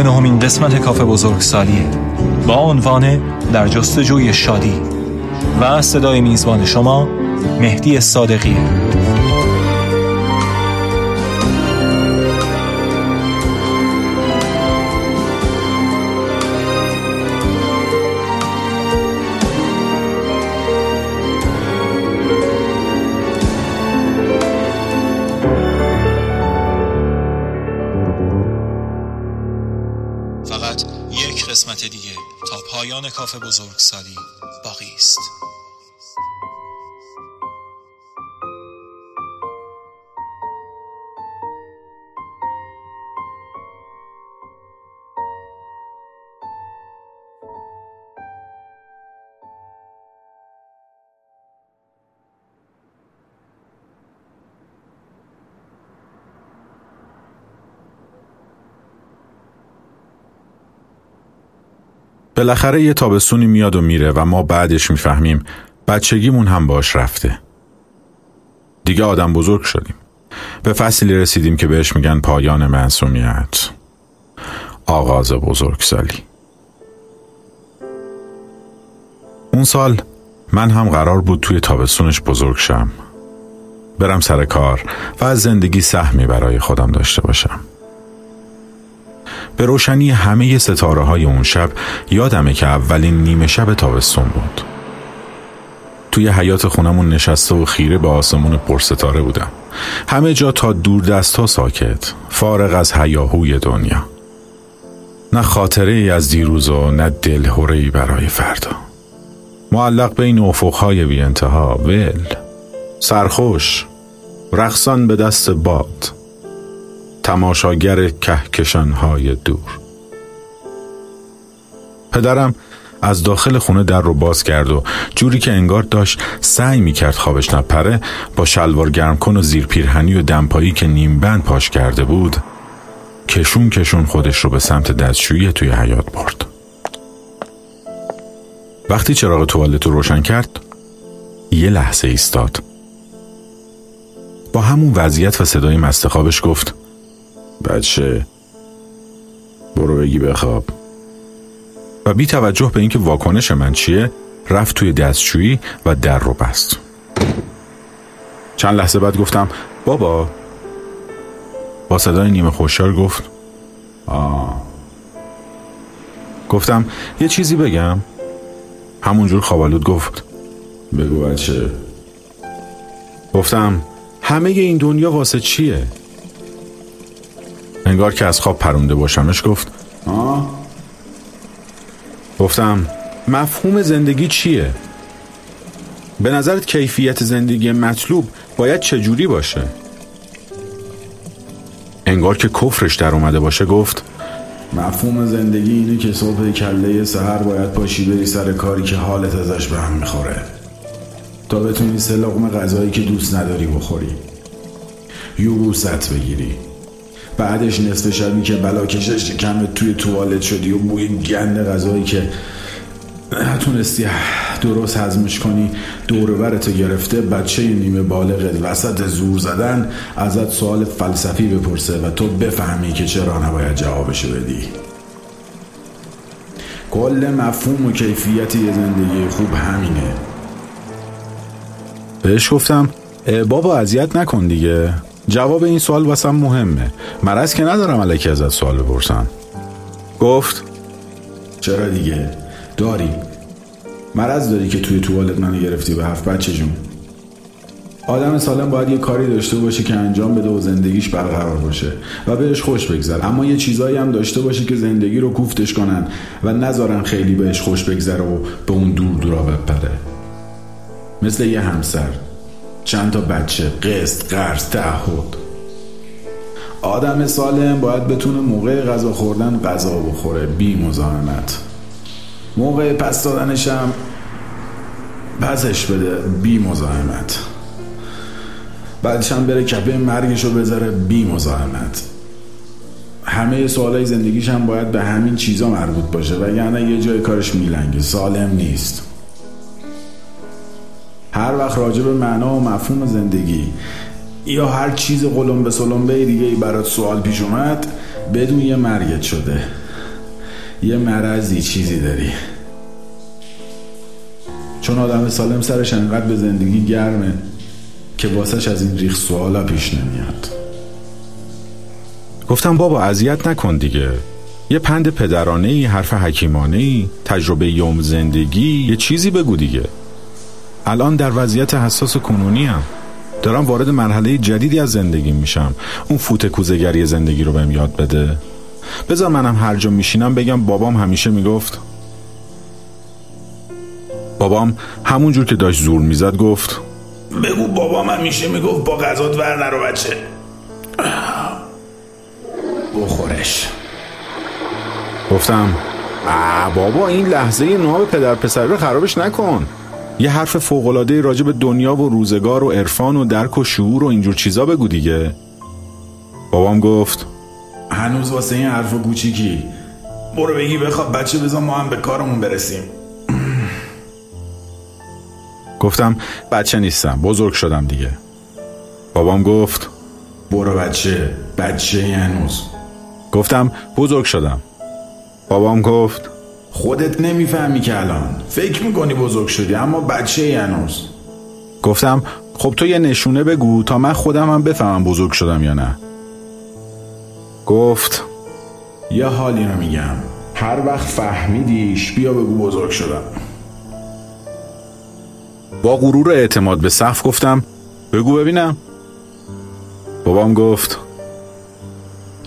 همین قسمت کافه بزرگسالیه با عنوان در جستجوی شادی. و صدای میزبان شما مهدی صادقیه. بالاخره یه تابستونی میاد و میره و ما بعدش می‌فهمیم بچگیمون هم باش رفته. دیگه آدم بزرگ شدیم. به فصلی رسیدیم که بهش میگن پایان منصومیت. آغاز بزرگسالی. اون سال من هم قرار بود توی تابستونش بزرگ شم. برم سر کار و از زندگی سهمی برای خودم داشته باشم. به روشنی همه ستاره های اون شب یادمه که اولین نیمه شب تابستون بود. توی حیات خونمون نشسته و خیره به آسمون پرستاره بودم. همه جا تا دور دست ها ساکت فارغ از هیاهوی دنیا. نه خاطره ای از دیروز و نه دل ای برای فردا. معلق بین افقهای بی انتها ول. سرخوش رقصان به دست باد. تماشاگر کهکشانهای دور. پدرم از داخل خونه در رو باز کرد و جوری که انگار داشت سعی می کرد خوابش نپره با شلوار گرم کن و زیر پیرهنی و دمپایی که نیم بند پاش کرده بود کشون کشون خودش رو به سمت دستشویی توی حیات برد. وقتی چراغ توالت رو روشن کرد یه لحظه ایستاد. با همون وضعیت و صدای مستخابش گفت بچه برو بگی بخواب. و بی توجه به اینکه واکنش من چیه رفت توی دستشویی و در رو بست. چند لحظه بعد گفتم بابا. با صدای نیمه خوشحال گفت آه گفتم یه چیزی بگم. همونجور خوابالود گفت بگو بچه. گفتم همه این دنیا واسه چیه؟ انگار که از خواب پرونده باشمش گفت. آه. گفتم مفهوم زندگی چیه؟ به نظرت کیفیت زندگی مطلوب باید چجوری باشه؟ انگار که کفرش در اومده باشه گفت مفهوم زندگی اینه که صبح کله سهر باید پاشی بری سر کاری که حالت ازش به هم می‌خوره. تا بتونی سه لقمه غذایی که دوست نداری بخوری. یوبوست بگیری. بعدش نصف شبی که بلا کشش کم توی توالت شدی و بوی گند غذایی که نتونستی درست هضمش کنی دور تو گرفته بچه نیمه بالغت وسط زور زدن ازت سوال فلسفی بپرسه و تو بفهمی که چرا نباید جوابشو بدی. کل مفهوم و کیفیت یه زندگی خوب همینه. بهش گفتم بابا اذیت نکن دیگه. جواب این سوال واسم مهمه. مرض که ندارم علیکی ازت سوال بپرسم گفت چرا دیگه؟ داری. مرض داری که توی توالت منو گرفتی به هفت بچه جون. آدم سالم باید یه کاری داشته باشه که انجام بده و زندگیش برقرار باشه و بهش خوش بگذره اما یه چیزایی هم داشته باشه که زندگی رو کوفتش کنن و نذارن خیلی بهش خوش بگذره و به اون دور دورا بپره. مثل یه همسر. چند تا بچه قسط قرض تعهد. آدم سالم باید بتونه موقع غذا خوردن غذا بخوره. بی مزاحمت. موقع پس دادنشم پسش بده. بی مزاحمت. بعدش هم بره کپه مرگشو بذاره. بی مزاحمت. همه سوالای زندگیش هم باید به همین چیزا مربوط باشه. وگرنه یه جای کارش میلنگه. سالم نیست. هر وقت راجع به معنا و مفهوم زندگی یا هر چیز قلم به سلمبه دیگه ای برات سوال پیش اومد بدون یه مرگت شده. یه مرضی چیزی داری. چون آدم سالم سرش انقدر به زندگی گرمه که واسش از این ریخ سوالا پیش نمیاد. گفتم بابا اذیت نکن دیگه. یه پند پدرانه ای حرف حکیمانه ای تجربه یوم زندگی یه چیزی بگو دیگه. الان در وضعیت حساس کنونی هم دارم وارد مرحله جدیدی از زندگی میشم. اون فوت کوزگری زندگی رو بهم یاد بده. بذار منم هر جا میشینم بگم بابام همیشه می‌گفت بابام همون جور که داشت زور می‌زد گفت بگو بابام همیشه می‌گفت با غذات ور نرو بچه. بخورش. گفتم آه بابا این لحظه نام پدر پسر رو خرابش نکن. یه حرف فوقلاده راجع به دنیا و روزگار و عرفان و درک و شعور و اینجور چیزا بگو دیگه. بابام گفت هنوز واسه این حرف کوچیکی برو بگی بخواب بچه بذار ما هم به کارمون برسیم. گفتم بچه نیستم بزرگ شدم دیگه. بابام گفت برو بچه بچه هنوز. گفتم بزرگ شدم. بابام گفت خودت نمی‌فهمی که الان. فکر می‌کنی بزرگ شدی اما بچه هنوز. گفتم خب تو یه نشونه بگو تا من خودم هم بفهمم بزرگ شدم یا نه. گفت یه حالی رو میگم. هر وقت فهمیدیش بیا بگو بزرگ شدم. با غرور اعتماد به سقف گفتم بگو ببینم. بابام گفت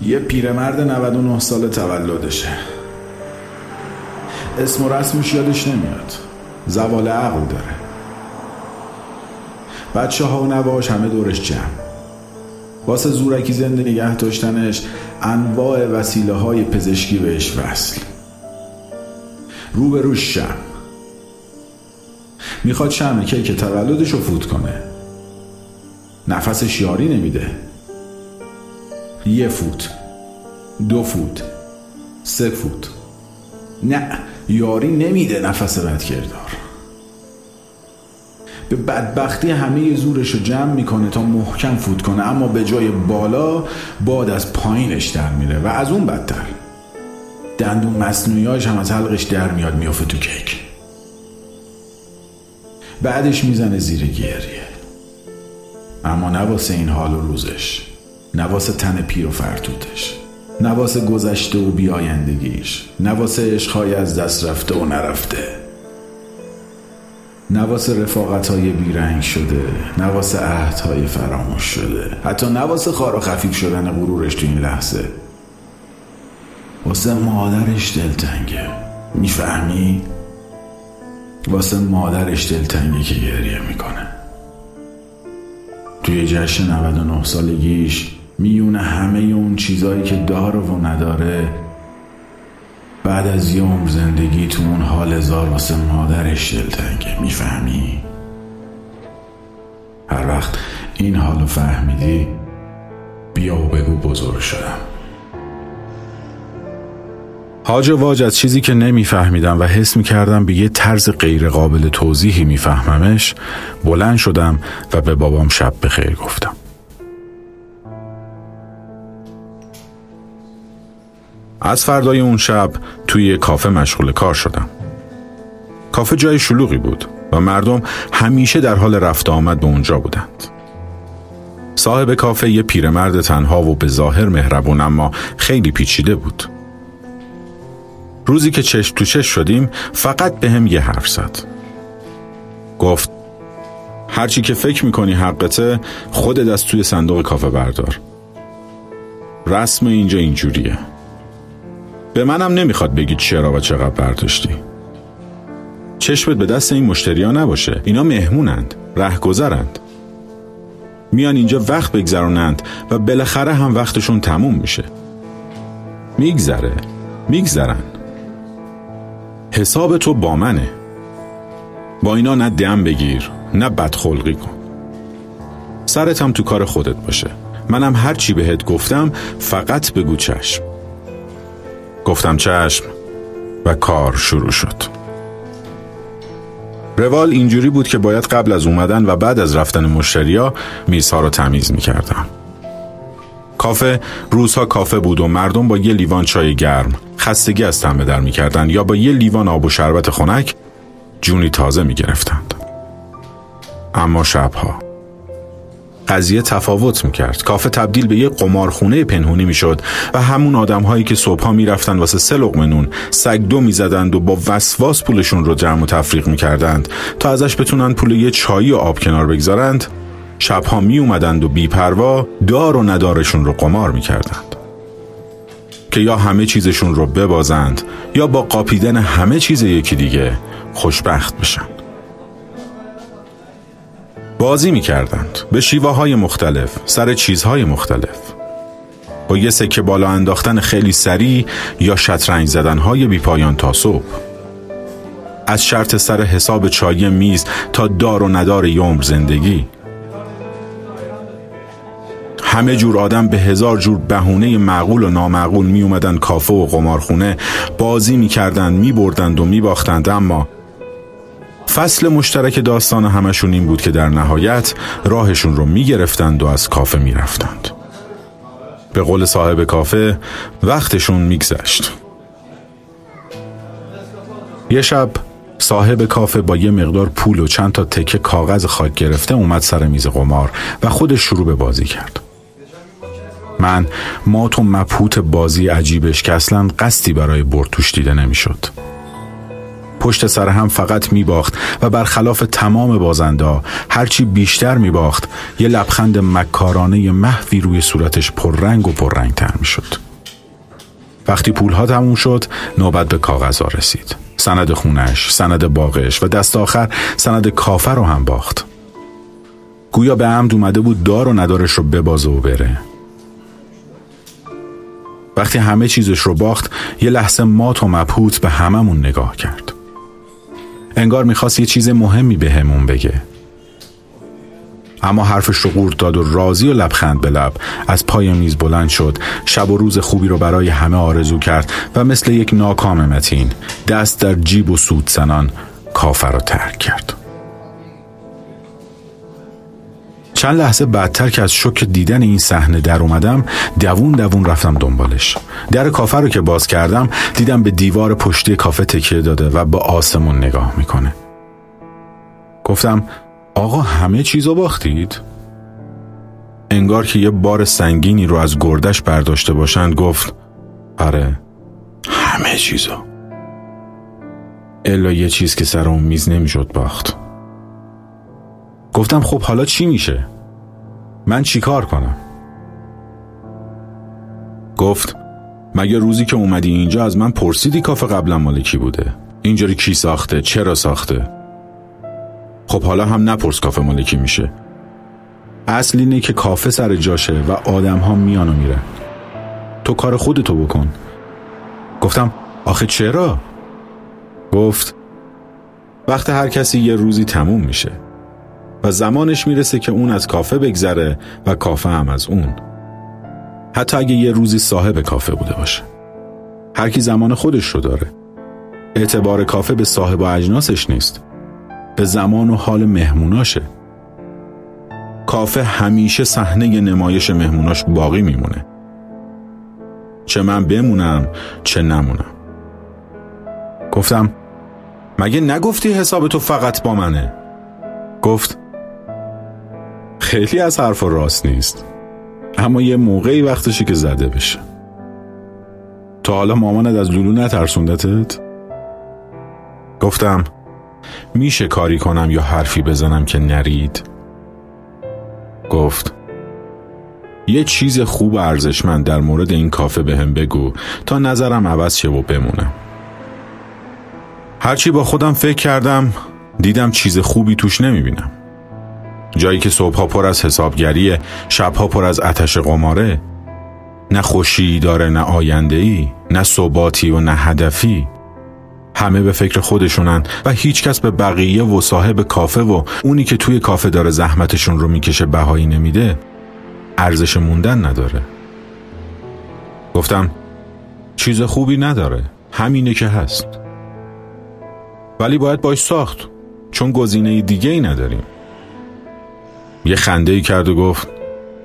یه پیرمرد 99 سال تولدشه. اسم و رسمش یادش نمیاد. زوال عقل داره. بچه ها و نواش همه دورش جمع. واسه زورکی زنده نگه داشتنش انواع وسیله های پزشکی بهش وصل. رو به روش شم. می‌خواد شم کیک تولدش رو فوت کنه. نفسش یاری نمیده. یه فوت. دو فوت. سه فوت. نه. یاری نمیده نفس بدکردار به بدبختی همه زورش رو جمع می‌کنه تا محکم فوت کنه اما به جای بالا باد از پایینش در میره و از اون بدتر. دندون مصنوعیاش هم از حلقش در میاد میافته تو کیک. بعدش می‌زنه زیر گریه. اما نواسه این حال و روزش نواسه تن پیر و فرتوتش نواس گذشته و بیایندگیش نواس عشقهای از دست رفته و نرفته. نواس رفاقت های بیرنگ شده نواس عهدهای فراموش شده حتی نواس خار و خفیف شدن غرورش تو این لحظه. واسه مادرش دلتنگه. می‌فهمی؟ واسه مادرش دلتنگه که گریه می‌کنه. توی جشن 99 سالگیش میونه همه اون چیزایی که داره و نداره. بعد از یه عمر زندگی تو اون حال هزار واسه مادرش دلتنگه می‌فهمی؟ هر وقت این حالو فهمیدی بیا و بگو بزرگ شدم. حاج واج از چیزی که نمیفهمیدم و حس می‌کردم به یه طرز غیر قابل توضیحی میفهممش بلند شدم و به بابام شب به خیر گفتم. از فردای اون شب توی کافه مشغول کار شدم. کافه جای شلوغی بود و مردم همیشه در حال رفت آمد به اونجا بودند. صاحب کافه یه پیرمرد تنها و به ظاهر مهربون اما خیلی پیچیده بود. روزی که چشم تو چشم شدیم فقط به هم یه حرف زد. گفت هرچی که فکر می‌کنی حقته خودت از توی صندوق کافه بردار. رسم اینجا اینجوریه. به منم نمی‌خواد بگی چرا و چقدر برداشتی. چشمت به دست این مشتریا نباشه. اینا مهمونند رهگذرند. میان اینجا وقت بگذرونند و بالاخره هم وقتشون تموم میشه. میگذره میگذرن. حساب تو با منه. با اینا نه دم بگیر نه بدخلقی کن. سرت هم تو کار خودت باشه. منم هر چی بهت گفتم فقط بگو چشم. گفتم چشم و کار شروع شد. روال اینجوری بود که باید قبل از اومدن و بعد از رفتن مشتریا میزها رو تمیز می‌کردم. کافه روزها کافه بود و مردم با یه لیوان چای گرم خستگی از تن در می‌کردن یا با یه لیوان آب و شربت خنک جونی تازه می‌گرفتند. اما شبها قضیه تفاوت می‌کرد. کافه تبدیل به یه قمارخونه پنهونی می‌شد و همون آدمهایی که صبحها می‌رفتن واسه سه لقمه نون سگ دو می‌زدند و با وسواس پولشون رو جمع و تفریق می‌کردند. تا ازش بتونن پول یه چایی و آب کنار بگذارند شبها می اومدند و بیپروا دار و ندارشون رو قمار می‌کردند. که یا همه چیزشون رو ببازند یا با قاپیدن همه چیز یکی دیگه خوشبخت بشن. بازی می کردند به شیوه های مختلف سر چیزهای مختلف. با یه سکه بالا انداختن خیلی سریع یا شطرنج زدن های بی پایان تا صبح. از شرط سر حساب چای میز تا دار و ندار یوم زندگی. همه جور آدم به هزار جور بهونه معقول و نامعقول می اومدن کافه و قمارخونه. بازی می کردن می بردند و می باختند اما فصل مشترک داستان همشون این بود که در نهایت راهشون رو می‌گرفتند و از کافه می‌رفتند. به قول صاحب کافه وقتشون میگذشت. یه شب صاحب کافه با یه مقدار پول و چند تا تکه کاغذ خاک گرفته اومد سر میز قمار و خودش شروع به بازی کرد. من مات و مبهوت بازی عجیبش که اصلا قصدی برای برد توش دیده نمی‌شد. پشت سر هم فقط می باخت و برخلاف تمام بازنده هرچی بیشتر می باخت یه لبخند مکارانه محوی روی صورتش پررنگ و پررنگتر می شد. وقتی پولها تموم شد نوبت به کاغذها رسید. سند خونش، سند باغش و دست آخر سند کافر رو هم باخت. گویا به عمد اومده بود دار و ندارش رو ببازه و بره. وقتی همه چیزش رو باخت یه لحظه مات و مبهوت به هممون نگاه کرد. انگار می‌خواست یه چیز مهمی به همون بگه. اما حرفش رو قورت داد و راضی و لبخند به لب از پای میز بلند شد شب و روز خوبی رو برای همه آرزو کرد و مثل یک ناکام متین دست در جیب و سود سنان کافر رو ترک کرد. چند لحظه بعدتر که از شک دیدن این صحنه در اومدم دوون دوون رفتم دنبالش. در کافه رو که باز کردم دیدم به دیوار پشتی کافه تکیه داده و با آسمون نگاه می‌کنه. گفتم آقا همه چیزو باختید؟ انگار که یه بار سنگینی رو از گردش برداشته باشند گفت آره همه چیزو. الا یه چیز که سر اون میز نمی‌شد باخت. گفتم خب حالا چی میشه؟ من چیکار کنم؟ گفت مگه روزی که اومدی اینجا از من پرسیدی کافه قبلا مال کی بوده؟ اینجوری کی ساخته؟ چرا ساخته؟ خب حالا هم نپرس کافه مال کی میشه اصل اینه که کافه سر جاشه و آدم ها میان و میرن تو کار خودتو بکن گفتم آخه چرا؟ گفت وقت هر کسی یه روزی تموم میشه و زمانش می‌رسه که اون از کافه بگذره و کافه هم از اون. حتی اگه یه روزی صاحب کافه بوده باشه. هر کی زمان خودش رو داره. اعتبار کافه به صاحب و اجناسش نیست. به زمان و حال مهموناشه. کافه همیشه صحنه نمایش مهموناش باقی میمونه. چه من بمونم چه نمونم. گفتم مگه نگفتی حساب تو فقط با منه؟ گفت خیلی از حرف راست نیست اما یه موقعی وقتشه که زده بشه تا حالا مامانت از لولو نترسوندتت؟ گفتم میشه کاری کنم یا حرفی بزنم که نرید؟ گفت یه چیز خوب ارزشمند در مورد این کافه به هم بگو تا نظرم عوض شه و بمونم هرچی با خودم فکر کردم دیدم چیز خوبی توش نمی‌بینم جایی که صبحها پر از حسابگریه شبها پر از آتش قماره نه خوشی داره نه آینده ای نه ثباتی و نه هدفی. همه به فکر خودشونن و هیچکس به بقیه و صاحب کافه و اونی که توی کافه داره زحمتشون رو می‌کشه بهایی نمیده ارزش موندن نداره. گفتم چیز خوبی نداره همینه که هست. ولی باید باش ساخت چون گزینه دیگه ای نداریم. یه خنده ای کرد و گفت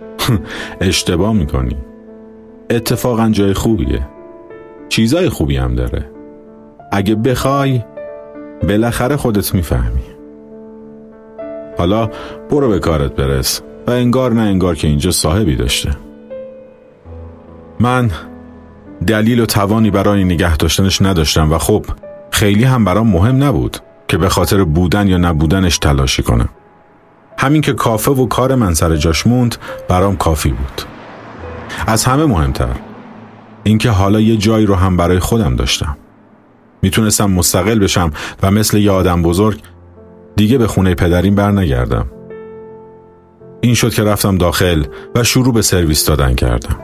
اشتباه می‌کنی. اتفاقا جای خوبیه. چیزای خوبی هم داره. اگه بخوای بالاخره خودت می‌فهمی. حالا برو به کارت برس و انگار نه انگار که اینجا صاحبی داشته. من دلیل و توانی برای نگه داشتنش نداشتم و خب خیلی هم برام مهم نبود که به خاطر بودن یا نبودنش تلاشی کنم. همین که کافه و کار من سر جاش موند برام کافی بود از همه مهمتر اینکه حالا یه جایی رو هم برای خودم داشتم می‌تونستم مستقل بشم و مثل یه آدم بزرگ دیگه به خونه پدریم بر نگردم. این شد که رفتم داخل و شروع به سرویس دادن کردم.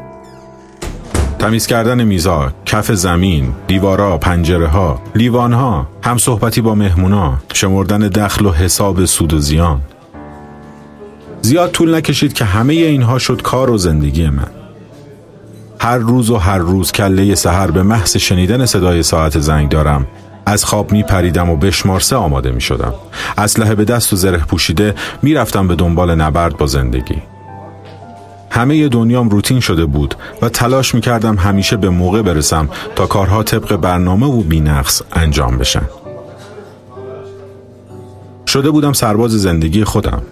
تمیز کردن میزا، کف زمین، دیوارا، پنجره ها، لیوان ها، هم صحبتی با مهمونا، شمردن دخل و حساب سود و زیان. زیاد طول نکشید که همه اینها شد کار و زندگی من. هر روز و هر روز کله سحر به محض شنیدن صدای ساعت زنگ دارم از خواب می پریدم و بشمارسه آماده می شدم اسلحه به دست و زره پوشیده می رفتم به دنبال نبرد با زندگی. همه دنیام روتین شده بود و تلاش می کردم همیشه به موقع برسم تا کارها طبق برنامه و بینقص انجام بشن. شده بودم سرباز زندگی خودم.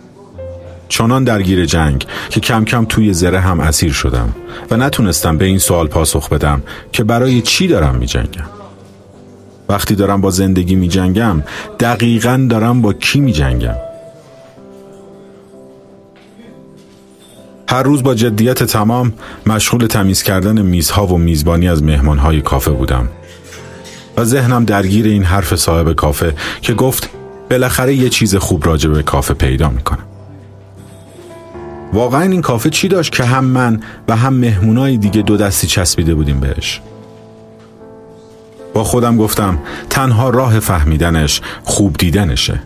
چنان درگیر جنگ که کم کم توی زره هم اسیر شدم و نتونستم به این سوال پاسخ بدم که برای چی دارم می جنگم. وقتی دارم با زندگی می جنگم دقیقا دارم با کی می جنگم. هر روز با جدیت تمام مشغول تمیز کردن میزها و میزبانی از مهمانهای کافه بودم و ذهنم درگیر این حرف صاحب کافه که گفت بالاخره یه چیز خوب راجع به کافه پیدا می‌کنم واقعا این کافه چی داشت که هم من و هم مهمونای دیگه دو دستی چسبیده بودیم بهش؟ با خودم گفتم تنها راه فهمیدنش خوب دیدنشه.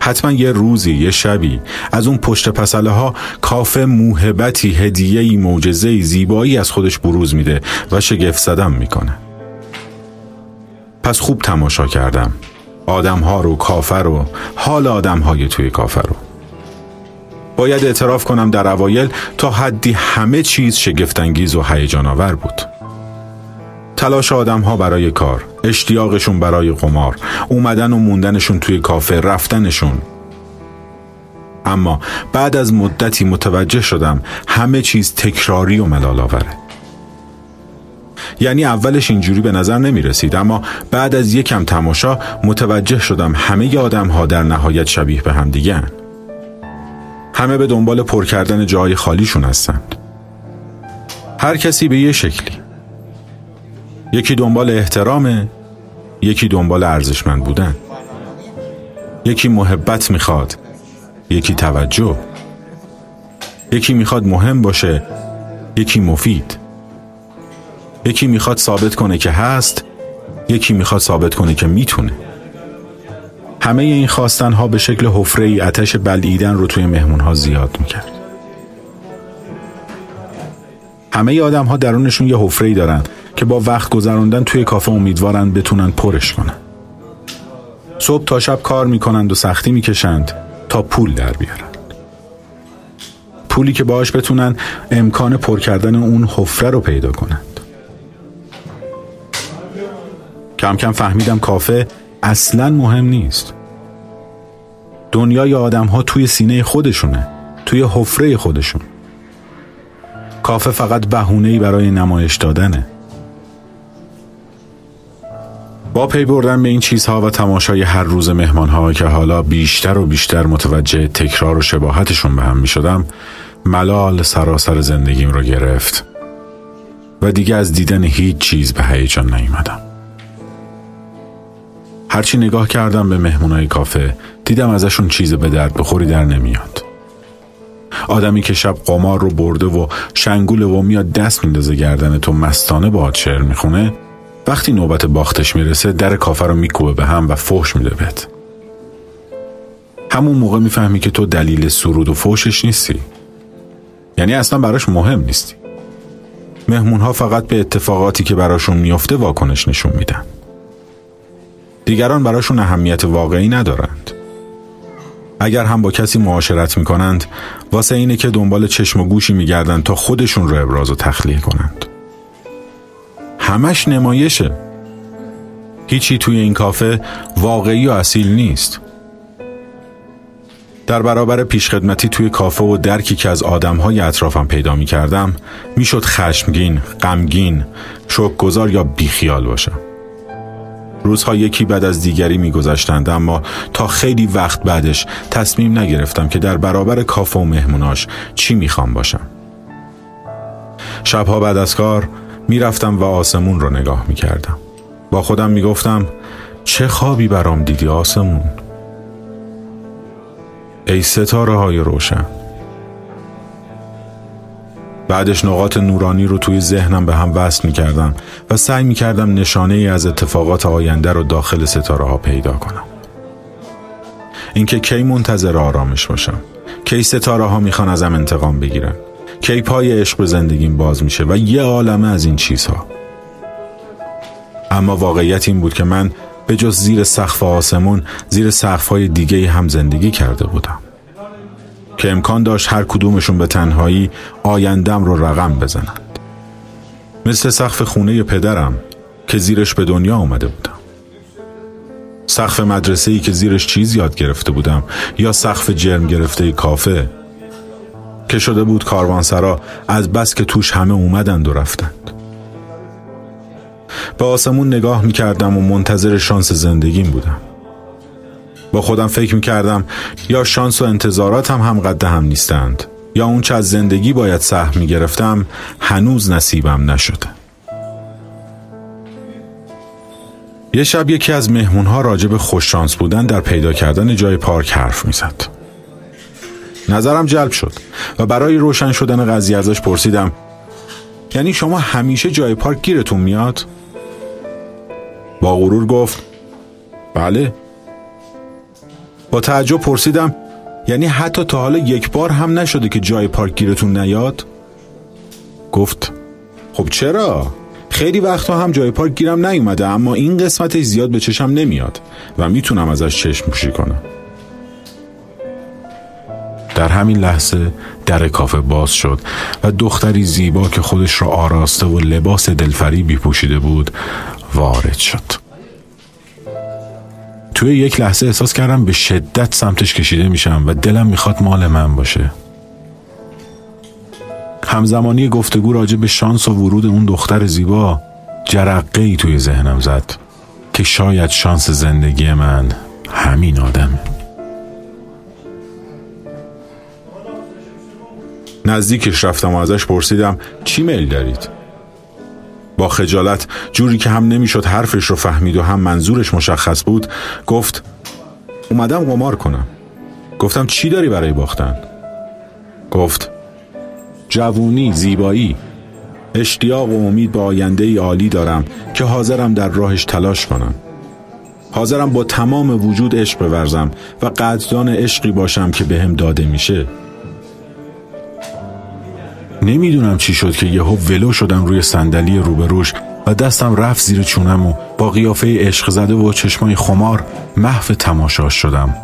حتما یه روزی یه شبی از اون پشت پسله ها کافه موهبتی هدیهی معجزه‌ای زیبایی از خودش بروز میده و شگفت زدم می‌کنه. پس خوب تماشا کردم. آدم ها رو کافه رو حال آدم های توی کافه رو. باید اعتراف کنم در اوایل تا حدی همه چیز شگفتانگیز و هیجان آور بود. تلاش آدم ها برای کار اشتیاقشون برای قمار اومدن و موندنشون توی کافه رفتنشون. اما بعد از مدتی متوجه شدم همه چیز تکراری و ملال آوره یعنی اولش اینجوری به نظر نمی رسید اما بعد از یکم تماشا متوجه شدم همه آدم ها در نهایت شبیه به هم دیگه همه به دنبال پر کردن جای خالیشون هستند هر کسی به یه شکلی. یکی دنبال احترامه یکی دنبال ارزشمند بودن. یکی محبت می‌خواد یکی توجه. یکی می‌خواد مهم باشه یکی مفید. یکی می‌خواد ثابت کنه که هست یکی می‌خواد ثابت کنه که می‌تونه. همه این خواستن ها به شکل حفره ای اتش بلعیدن رو توی مهمون ها زیاد می‌کرد. همه آدم ها درونشون یه حفره ای دارن که با وقت گذراندن توی کافه امیدوارن بتونن پرش کنن. صبح تا شب کار می‌کنند و سختی می‌کشند تا پول در بیارن. پولی که باش بتونن امکان پر کردن اون حفره رو پیدا کنند. کم کم فهمیدم کافه اصلا مهم نیست. دنیای آدم ها توی سینه خودشونه توی حفره خودشون. کافه فقط بهونه برای نمایش دادنه. با پی بردن به این چیزها و تماشای هر روز مهمانها که حالا بیشتر و بیشتر متوجه تکرار و شباهتشون به هم می شدم ملال سراسر زندگیم رو گرفت و دیگه از دیدن هیچ چیز به هیجان نیومدم. هرچی نگاه کردم به مهمونای کافه دیدم ازشون چیز به درد بخوری در نمیاد. آدمی که شب قمار رو برده و شنگول و میاد دست میندازه گردن تو مستانه باهات شعر می‌خونه وقتی نوبت باختش می‌رسه در کافه رو میکوبه به هم و فحش میده بهت. همون موقع می‌فهمی که تو دلیل سرود و فوشش نیستی. یعنی اصلا براش مهم نیستی. مهمون ها فقط به اتفاقاتی که براشون میفته واکنش نشون میدن. دیگران براشون اهمیت واقعی ندارند. اگر هم با کسی معاشرت می‌کنند واسه اینه که دنبال چشم و گوشی میگردند تا خودشون رو ابراز و تخلیه کنند. همش نمایشه. هیچی توی این کافه واقعی و اصیل نیست. در برابر پیشخدمتی توی کافه و درکی که از آدمهای اطرافم پیدا می کردم می شد خشمگین، غمگین، شکگذار یا بیخیال باشم. روزها یکی بعد از دیگری میگذشتند اما تا خیلی وقت بعدش تصمیم نگرفتم که در برابر کافه و مهموناش چی می‌خوام باشم. شبها بعد از کار می‌رفتم و آسمون رو نگاه می‌کردم. با خودم می‌گفتم چه خوابی برام دیدی آسمون؟ ای ستاره های روشن بعدش نقاط نورانی رو توی ذهنم به هم وصل می کردم و سعی می کردم نشانه ای از اتفاقات آینده رو داخل ستاره ها پیدا کنم. اینکه کی منتظر آرامش باشم کی ستاره ها می‌خوان ازم انتقام بگیرن. کی پای عشق به زندگیم باز میشه و یه عالمه از این چیزها. اما واقعیت این بود که من به جز زیر سقف آسمون زیر سقف های دیگه هم زندگی کرده بودم. که امکان داشت هر کدومشون به تنهایی آیندم رو رقم بزنند. مثل سقف خونه پدرم که زیرش به دنیا آمده بودم. سقف مدرسه ای که زیرش چیز یاد گرفته بودم یا سقف جرم گرفته کافه که شده بود کاروانسرا از بس که توش همه اومدند و رفتند. به آسمون نگاه می کردم و منتظر شانس زندگیم بودم. با خودم فکر می کردم یا شانس و انتظارات هم هم قد هم نیستند یا اون چه از زندگی باید سهم می گرفتم هنوز نصیبم نشده یه شب یکی از مهمونها راجع به خوششانس بودن در پیدا کردن جای پارک حرف می‌زد. نظرم جلب شد و برای روشن شدن قضیه ازش پرسیدم یعنی شما همیشه جای پارک گیرتون میاد؟ با غرور گفت بله با تعجب پرسیدم یعنی حتی تا حالا یک بار هم نشده که جای پارک گیرتون نیاد؟ گفت خب چرا؟ خیلی وقتا هم جای پارک گیرم نیومده اما این قسمتش زیاد به چشم نمیاد و می‌تونم ازش چشم پوشی کنم در همین لحظه در کافه باز شد و دختری زیبا که خودش را آراسته و لباس دلفریبی پوشیده بود وارد شد توی یک لحظه احساس کردم به شدت سمتش کشیده میشم و دلم می‌خواد مال من باشه همزمانی گفتگو راجع به شانس و ورود اون دختر زیبا جرقه ای توی ذهنم زد که شاید شانس زندگی من همین آدمه نزدیکش رفتم و ازش پرسیدم چی میل دارید؟ با خجالت جوری که هم نمی‌شد حرفش رو فهمید و هم منظورش مشخص بود گفت اومدم قمار کنم. گفتم چی داری برای باختن؟ گفت جوونی زیبایی اشتیاق و امید به آینده ای عالی دارم که حاضرم در راهش تلاش کنم. حاضرم با تمام وجود عشق بورزم و قدردان عشقی باشم که بهم به داده میشه. نمی‌دونم چی شد که یهو ولو شدم روی صندلی روبروش و دستم رفت زیر چونم و با قیافه عشق زده و چشمای خمار محو تماشاش شدم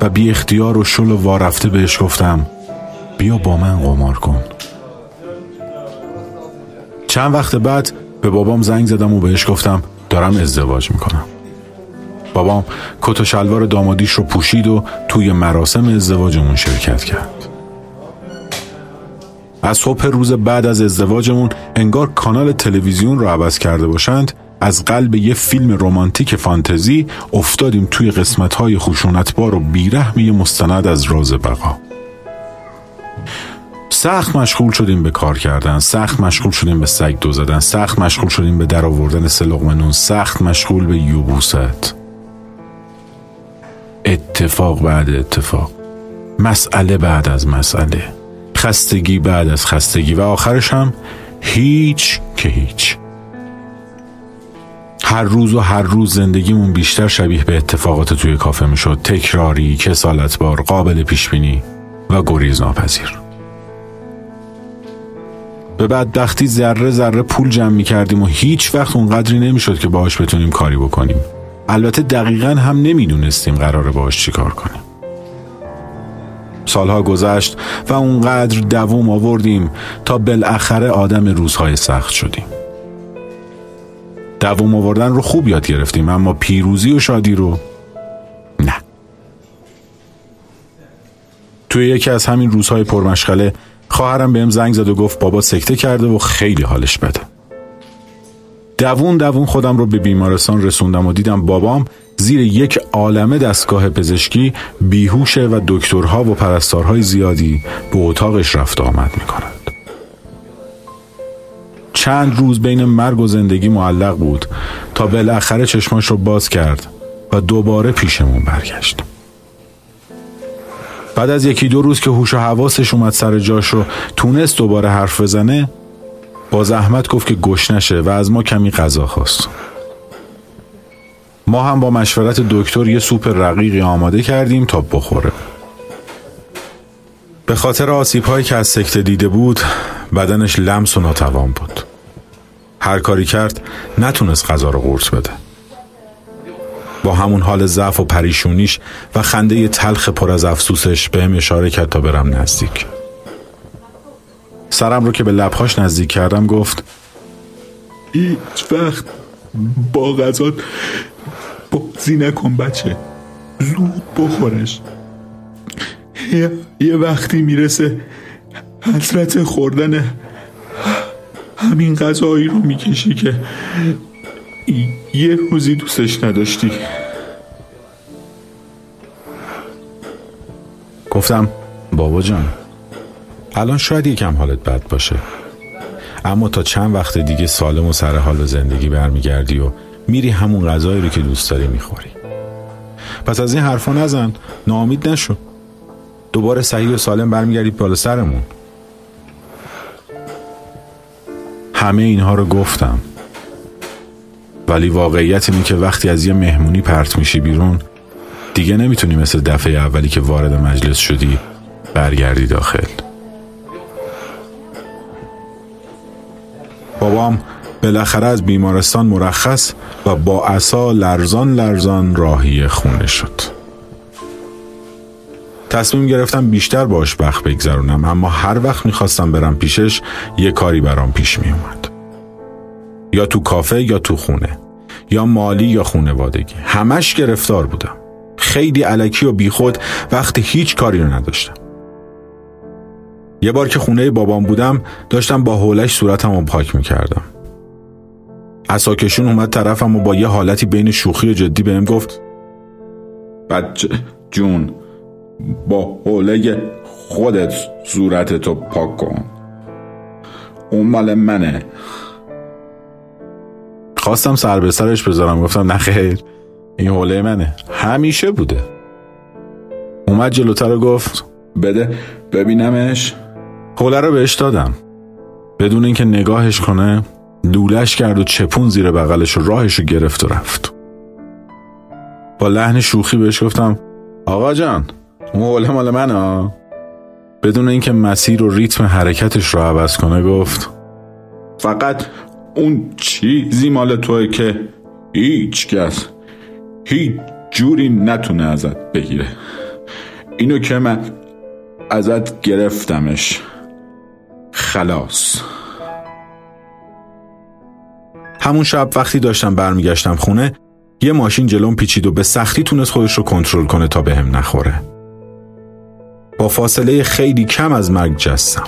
و بی اختیار و شل و وارفته بهش گفتم بیا با من قمار کن. چند وقت بعد به بابام زنگ زدم و بهش گفتم دارم ازدواج می‌کنم. بابام کت و شلوار دامادیش رو پوشید و توی مراسم ازدواجمون شرکت کرد. از صبح روز بعد از ازدواجمون انگار کانال تلویزیون رو عوض کرده باشند از قلب یه فیلم رمانتیک فانتزی افتادیم توی قسمت‌های خشونتبار و بیرحمی مستند از راز بقا. سخت مشغول شدیم به کار کردن سخت مشغول شدیم به سگ دو زدن سخت مشغول شدیم به در آوردن سلقمنون سخت مشغول به یوبوست. اتفاق بعد اتفاق. مسئله بعد از مسئله. خستگی بعد از خستگی. و آخرش هم هیچ که هیچ. هر روز و هر روز زندگیمون بیشتر شبیه به اتفاقات توی کافه می‌شد. تکراری، کسالتبار، قابل پیشبینی و گریز ناپذیر. به بدبختی ذره ذره پول جمع می کردیم و هیچ وقت اونقدری نمی‌شد که باهاش بتونیم کاری بکنیم. البته دقیقا هم نمی‌دونستیم قراره باهاش چیکار کنیم. سالها گذشت و اونقدر دووم آوردیم تا بالاخره آدم روزهای سخت شدیم. دووم آوردن رو خوب یاد گرفتیم اما پیروزی و شادی رو نه. توی یکی از همین روزهای پرمشغله خواهرم بهم زنگ زد و گفت بابا سکته کرده و خیلی حالش بده. دوون دوون خودم رو به بیمارستان رسوندم و دیدم بابام زیر یک عالمه دستگاه پزشکی بیهوشه و دکترها و پرستارهای زیادی به اتاقش رفت آمد می‌کنند چند روز بین مرگ و زندگی معلق بود تا بالاخره چشماش رو باز کرد و دوباره پیشمون برگشت. بعد از یکی دو روز که هوش و حواسش اومد سر جاش رو تونست دوباره حرف بزنه با زحمت گفت که گش نشه و از ما کمی غذا خواست. ما هم با مشورت دکتر یه سوپ رقیقی آماده کردیم تا بخوره. به خاطر آسیب هایی که از سکته دیده بود بدنش لمس و ناتوان بود. هر کاری کرد نتونست غذا رو قورت بده. با همون حال ضعف و پریشونیش و خنده تلخ پر از افسوسش بهم اشاره کرد تا برم نزدیک. سرم رو که به لبهاش نزدیک کردم گفت هیچ وقت با غذا بازی نکن بچه. زود بخورش. یه, وقتی می‌رسه حسرت خوردن همین غذایی رو می‌کشی که یه روزی دوستش نداشتی. گفتم بابا جان الان شاید یکم حالت بد باشه. اما تا چند وقت دیگه سالم و سر حال به زندگی برمیگردی و میری همون غذایی رو که دوست داری می‌خوری. پس از این حرفا نزن. ناامید نشو. دوباره صحیح و سالم برمیگردی بالا سرمون. همه اینها رو گفتم. ولی واقعیت اینه که وقتی از یه مهمونی پرت میشی بیرون دیگه نمی‌تونی مثل دفعه اولی که وارد مجلس شدی برگردی داخل. بابام بالاخره از بیمارستان مرخص و با عصا لرزان لرزان راهی خونه شد. تصمیم گرفتم بیشتر باش وقت بگذرونم اما هر وقت می‌خواستم برم پیشش یه کاری برام پیش میومد یا تو کافه یا تو خونه یا مالی یا خونوادگی. همش گرفتار بودم. خیلی علکی و بیخود وقت هیچ کاری رو نداشتم. یه بار که خونه بابام بودم داشتم با حولش صورتم رو پاک می‌کردم. اساکشون اومد طرفم و با یه حالتی بین شوخی و جدی بهم گفت بچه جون با حوله خودت صورتتو پاک کن. اون مال منه. خواستم سر به سرش بذارم گفتم نه خیر این حوله منه. همیشه بوده. اومد جلوتر و گفت بده ببینمش. حوله رو بهش دادم. بدون اینکه نگاهش کنه لولش کرد و چپون زیر بغلش و راهش رو گرفت و رفت. با لحن شوخی بهش گفتم آقا جان اون مال من ها بدون اینکه مسیر و ریتم حرکتش رو عوض کنه گفت فقط اون چیزی مال توی که هیچ کس هیچ جوری نتونه ازت بگیره. اینو که من ازت گرفتمش. خلاص. همون شب وقتی داشتم برمیگشتم خونه یه ماشین جلوم پیچید و به سختی تونست خودش رو کنترل کنه تا بهم نخوره. با فاصله خیلی کم از مرگ جستم.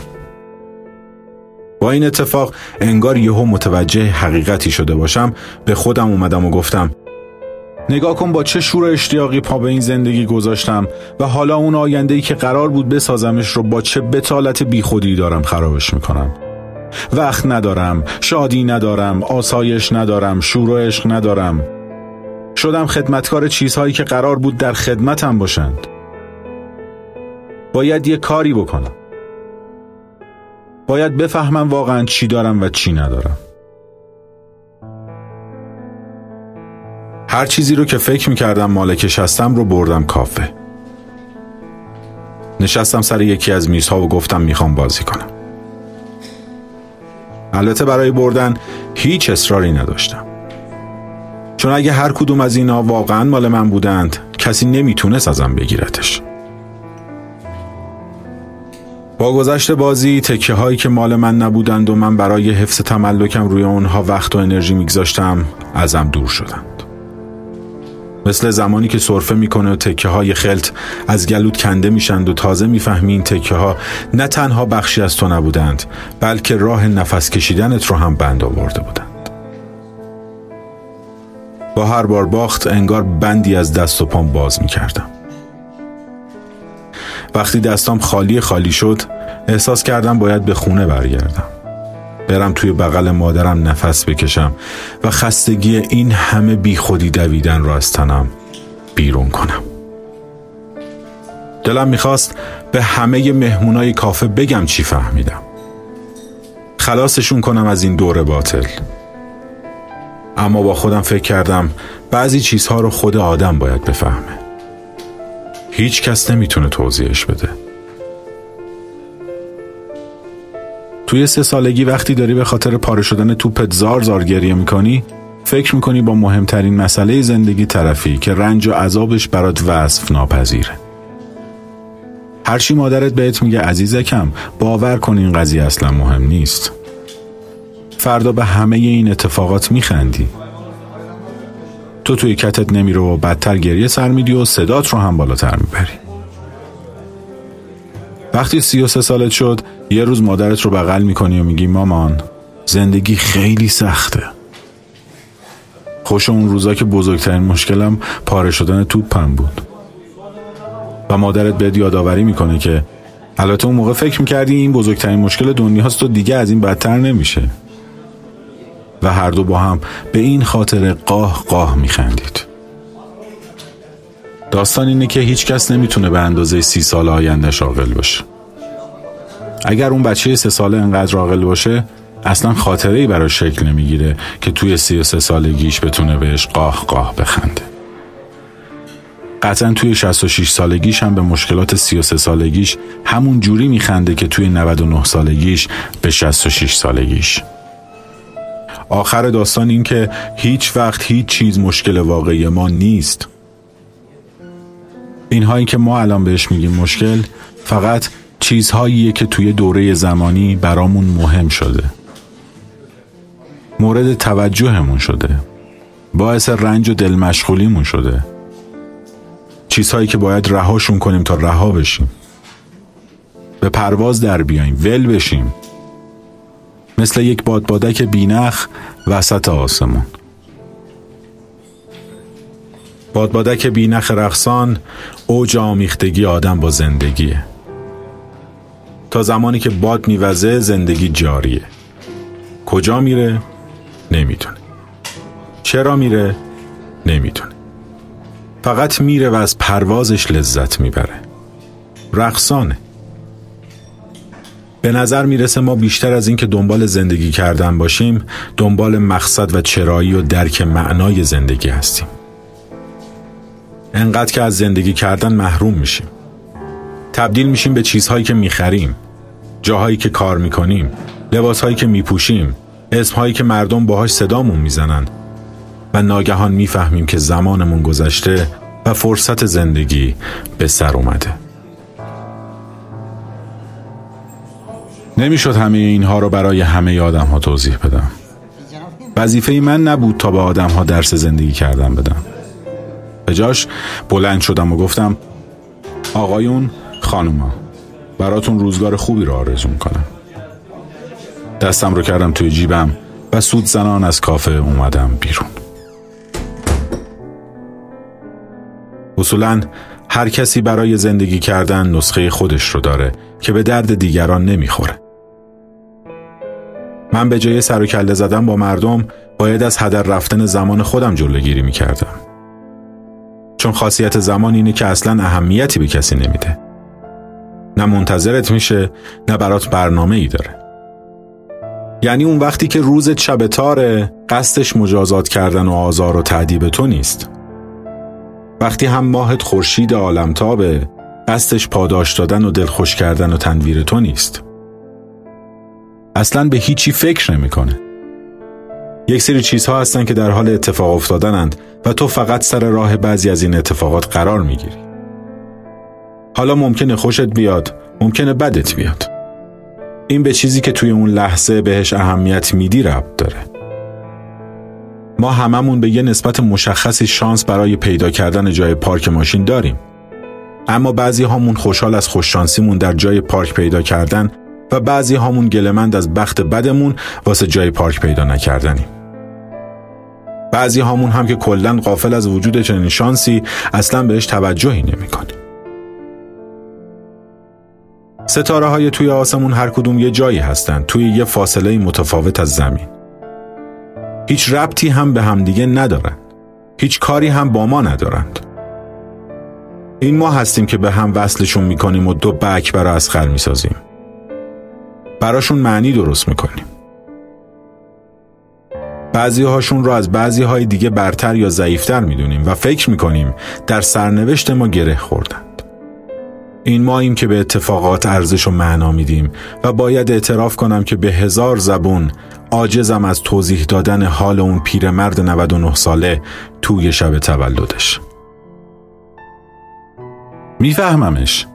با این اتفاق انگار یهو متوجه حقیقتی شده باشم به خودم اومدم و گفتم نگاه کن با چه شور اشتیاقی پا به این زندگی گذاشتم و حالا اون آینده ای که قرار بود بسازمش رو با چه بتالت بیخودی دارم خرابش می‌کنم. وقت ندارم شادی ندارم آسایش ندارم شور و عشق ندارم. شدم خدمتکار چیزهایی که قرار بود در خدمتم باشند. باید یه کاری بکنم. باید بفهمم واقعا چی دارم و چی ندارم. هر چیزی رو که فکر می‌کردم مالکش هستم رو بردم کافه. نشستم سر یکی از میزها و گفتم می‌خوام بازی کنم. البته برای بردن هیچ اصراری نداشتم. چون اگه هر کدوم از اینا واقعا مال من بودند کسی نمی‌تونست ازم بگیرتش. با گذشت بازی تکه هایی که مال من نبودند و من برای حفظ تملکم روی اونها وقت و انرژی میگذاشتم ازم دور شدند مثل زمانی که سرفه می‌کنه و تکه های خلط از گلود کنده میشند و تازه می‌فهمی این تکه ها نه تنها بخشی از تو نبودند بلکه راه نفس کشیدنت رو هم بند آورده بودند. با هر بار باخت انگار بندی از دست و پام باز می‌کردم. وقتی دستام خالی خالی شد احساس کردم باید به خونه برگردم. برم توی بغل مادرم نفس بکشم و خستگی این همه بیخودی دویدن را از تنم بیرون کنم. دلم می‌خواست به همه مهمونای کافه بگم چی فهمیدم. خلاصشون کنم از این دور باطل. اما با خودم فکر کردم بعضی چیزها رو خود آدم باید بفهمه. هیچ کس نمی‌تونه توضیحش بده. توی سه سالگی وقتی داری به خاطر پاره شدن توپت زار زار گریه می‌کنی فکر می‌کنی با مهمترین مسئله زندگی طرفی که رنج و عذابش برات وصف ناپذیره. هرچی مادرت بهت میگه عزیزکم باور کن این قضیه اصلا مهم نیست. فردا به همه این اتفاقات میخندی. تو توی کتت نمیره و بدتر گریه سر میدی و صدات رو هم بالاتر می‌بری. وقتی سی و سه سالت شد یه روز مادرت رو بغل می‌کنی و میگی مامان زندگی خیلی سخته. خوش اون روزا که بزرگترین مشکلم پاره شدن توپم بود. و مادرت بهت یادآوری می‌کنه که البته اون موقع فکر می‌کردی این بزرگترین مشکل دنیاست و دیگه از این بدتر نمیشه. و هر دو با هم به این خاطر قاه قاه میخندید. داستان اینه که هیچ کس نمی‌تونه به اندازه سی سال آیندهش عاقل باشه. اگر اون بچه سه ساله انقدر عاقل باشه اصلا خاطره ای براش شکل نمی‌گیره که توی سی و سه سالگیش بتونه بهش قاه قاه بخنده. قطعا توی 66 سالگیش هم به مشکلات 33 سالگیش همون جوری میخنده که توی 99 سالگیش به 66 سالگیش. آخر داستان این که هیچ وقت هیچ چیز مشکل واقعی ما نیست. اینهایی که ما الان بهش میگیم مشکل فقط چیزهاییه که توی دوره زمانی برامون مهم شده. مورد توجهمون شده. باعث رنج و دل مشغولیمون شده. چیزهایی که باید رهاشون کنیم تا رها بشیم. به پرواز در بیایم ول بشیم. مثل یک بادبادک بینخ وسط آسمون. بادبادک بینخ رقصان اوج آمیختگی آدم با زندگیه. تا زمانی که باد میوزه زندگی جاریه. کجا میره؟ نمی‌تونه. چرا میره؟ نمی‌تونه. فقط میره و از پروازش لذت می‌بره. رقصانه. به نظر می‌رسه ما بیشتر از اینکه دنبال زندگی کردن باشیم دنبال مقصد و چرایی و درک معنای زندگی هستیم. انقدر که از زندگی کردن محروم میشیم. تبدیل میشیم به چیزهایی که می‌خریم. جاهایی که کار می‌کنیم. لباسهایی که میپوشیم. اسمهایی که مردم باهاش صدامون می‌زنن. و ناگهان می‌فهمیم که زمانمون گذشته و فرصت زندگی به سر اومده. نمی‌شد همه اینها رو برای همه آدم ها توضیح بدم. وظیفه من نبود تا به آدم ها درس زندگی کردن بدم. به جاش بلند شدم و گفتم آقایون خانوما براتون روزگار خوبی رو آرزو می‌کنم. دستم رو کردم توی جیبم و سود زنان از کافه اومدم بیرون. اصولا هر کسی برای زندگی کردن نسخه خودش رو داره که به درد دیگران نمی‌خوره. من به جای سر و کله زدن با مردم باید از هدر رفتن زمان خودم جلوگیری می‌کردم. چون خاصیت زمان اینه که اصلا اهمیتی به کسی نمیده. نه منتظرت میشه نه برات برنامه ای داره. یعنی اون وقتی که روزت شب تاره قصدش مجازات کردن و آزار و تعدیب تو نیست. وقتی هم ماهت خورشید عالمتابه قصدش پاداش دادن و دلخوش کردن و تنویر تو نیست. اصلا به هیچی فکر نمی‌کنه. یک سری چیزها هستن که در حال اتفاق افتادنند و تو فقط سر راه بعضی از این اتفاقات قرار می‌گیری. حالا ممکنه خوشت بیاد، ممکنه بدت بیاد. این به چیزی که توی اون لحظه بهش اهمیت میدی ربط داره. ما هممون به یه نسبت مشخصی شانس برای پیدا کردن جای پارک ماشین داریم. اما بعضی هامون خوشحال از خوششانسیمون در جای پارک پیدا کردن و بعضی هامون گلمند از بخت بدمون واسه جای پارک پیدا نکردنیم. بعضی هامون هم که کلا قافل از وجود چنین شانسی اصلا بهش توجهی نمی‌کنیم. ستاره های توی آسمون هر کدوم یه جایی هستن توی یه فاصله متفاوت از زمین. هیچ ربطی هم به همدیگه ندارن. هیچ کاری هم با ما ندارند. این ما هستیم که به هم وصلشون می‌کنیم و دو بک برای اسخر می‌سازیم. براشون معنی درست می‌کنیم. بعضی هاشون رو از بعضی های دیگه برتر یا ضعیفتر می‌دونیم و فکر می‌کنیم در سرنوشت ما گره خوردند. این ماییم که به اتفاقات ارزش و معنا میدیم و باید اعتراف کنم که به هزار زبون عاجزم از توضیح دادن حال اون پیرمرد 99 ساله توی شب تولدش. میفهممش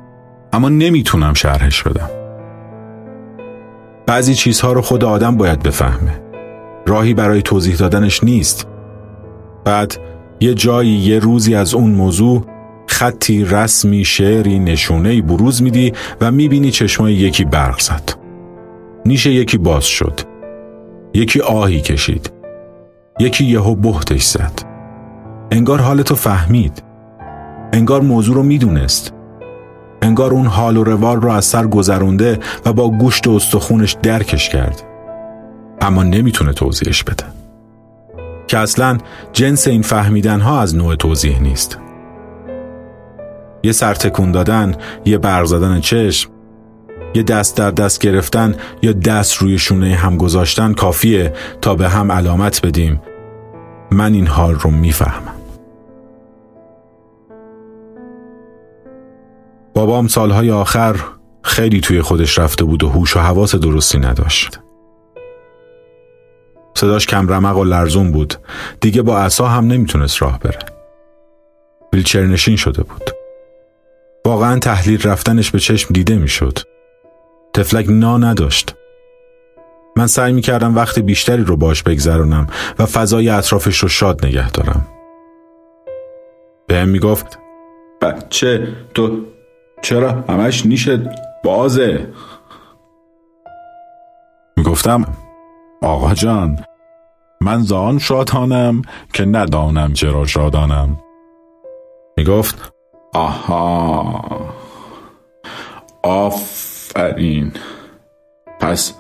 اما نمی‌تونم شرحش بدم. بعضی چیزها رو خود آدم باید بفهمه. راهی برای توضیح دادنش نیست. بعد یه جایی یه روزی از اون موضوع خطی رسمی شعری نشونه بروز میدی و می‌بینی چشمای یکی برق زد. نیش یکی باز شد. یکی آهی کشید. یکی یهو بهتش زد. انگار حالتو فهمید. انگار موضوع رو می‌دونست. انگار اون حال و روال رو از سر گذرونده و با گوشت و استخونش درکش کرد. اما نمی‌تونه توضیحش بده. که اصلا جنس این فهمیدن ها از نوع توضیح نیست. یه سرتکون دادن، یه برق زدن چشم، یه دست در دست گرفتن یا دست روی شونه هم گذاشتن کافیه تا به هم علامت بدیم من این حال رو می‌فهمم. بابام سالهای آخر خیلی توی خودش رفته بود و هوش و حواس درستی نداشت. صداش کم رمق و لرزون بود. دیگه با عصا هم نمی‌تونست راه بره. ویلچرنشین شده بود. واقعا تحلیل رفتنش به چشم دیده می‌شد. تفلک نا نداشت. من سعی می‌کردم وقت بیشتری رو باش بگذرونم و فضای اطرافش رو شاد نگه دارم. بهم می‌گفت بچه تو چرا همش نیشت بازه می‌گفتم آقا جان من زان شادانم که ندانم چرا شادانم. می‌گفت آها آفرین پس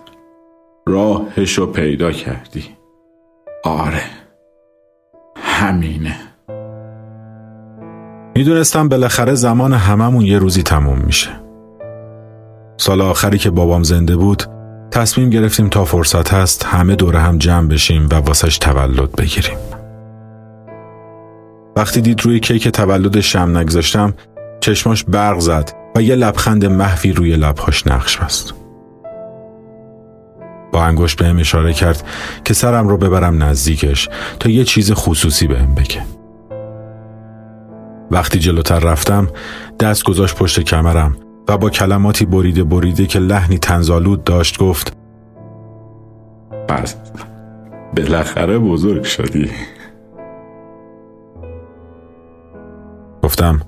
راهشو پیدا کردی. آره همینه. می‌دونستم بالاخره زمان هممون یه روزی تموم میشه. سال آخری که بابام زنده بود تصمیم گرفتیم تا فرصت هست همه دور هم جمع بشیم و واسش تولد بگیریم. وقتی دید روی کیک تولد شم نگذاشتم چشماش برق زد و یه لبخند محوی روی لبهاش نقش بست. با انگشت بهم اشاره کرد که سرم رو ببرم نزدیکش تا یه چیز خصوصی بهم بگه. وقتی جلوتر رفتم دست گذاشت پشت کمرم و با کلماتی بریده بریده که لحنی تنزالود داشت گفت پس بالاخره بزرگ شدی. گفتم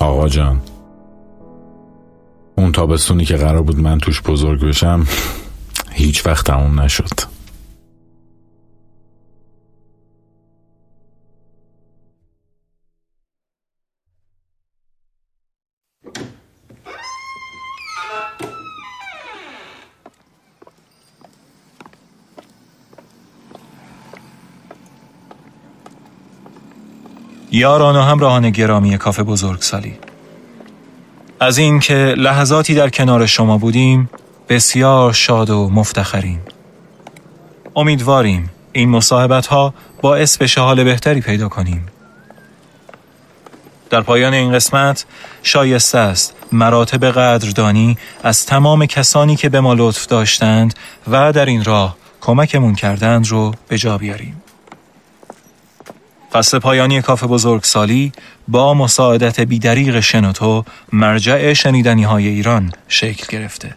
آقا جان اون تابستونی که قرار بود من توش بزرگ بشم هیچ وقت تموم نشد. یاران و همراهان گرامی کافه بزرگسالی از این که لحظاتی در کنار شما بودیم بسیار شاد و مفتخریم. امیدواریم این مصاحبت ها باعث به حال بهتری پیدا کنیم. در پایان این قسمت شایسته است مراتب قدردانی از تمام کسانی که به ما لطف داشتند و در این راه کمکمون کردند رو به جا بیاریم. فصل پایانی کاف بزرگ سالی با مساعدت بیدریق شنوتو مرجع شنیدنی های ایران شکل گرفته.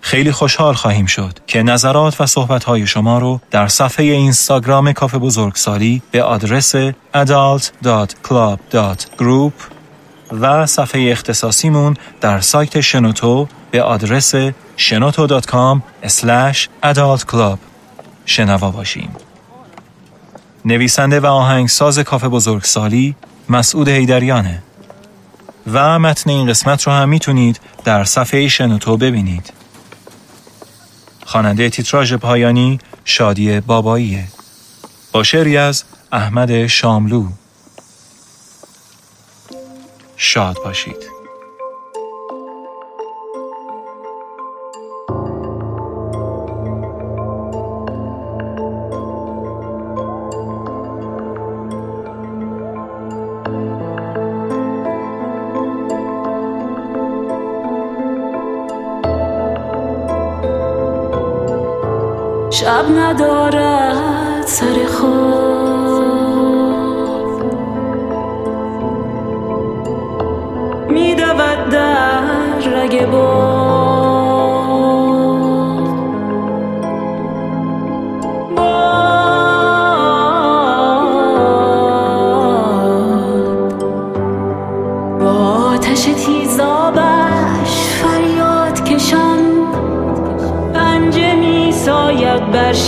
خیلی خوشحال خواهیم شد که نظرات و صحبت شما رو در صفحه اینستاگرام کاف بزرگسالی به آدرس adult.club.group و صفحه اختصاصیمون در سایت شنوتو به آدرس شنوتو.com adultclub شنوا باشیم. نویسنده و آهنگساز کاف بزرگسالی مسعود هیدریانه و متن این قسمت رو هم می‌تونید در صفحه شنوتو ببینید. خواننده تیتراژ پایانی شادی باباییه. با شعری از احمد شاملو. شاد باشید. شب ندارد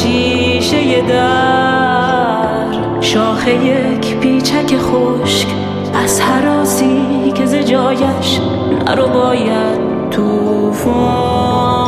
شیشه در شاخه یک پیچک خشک از حراسی که ز جایش نرو باید توفان.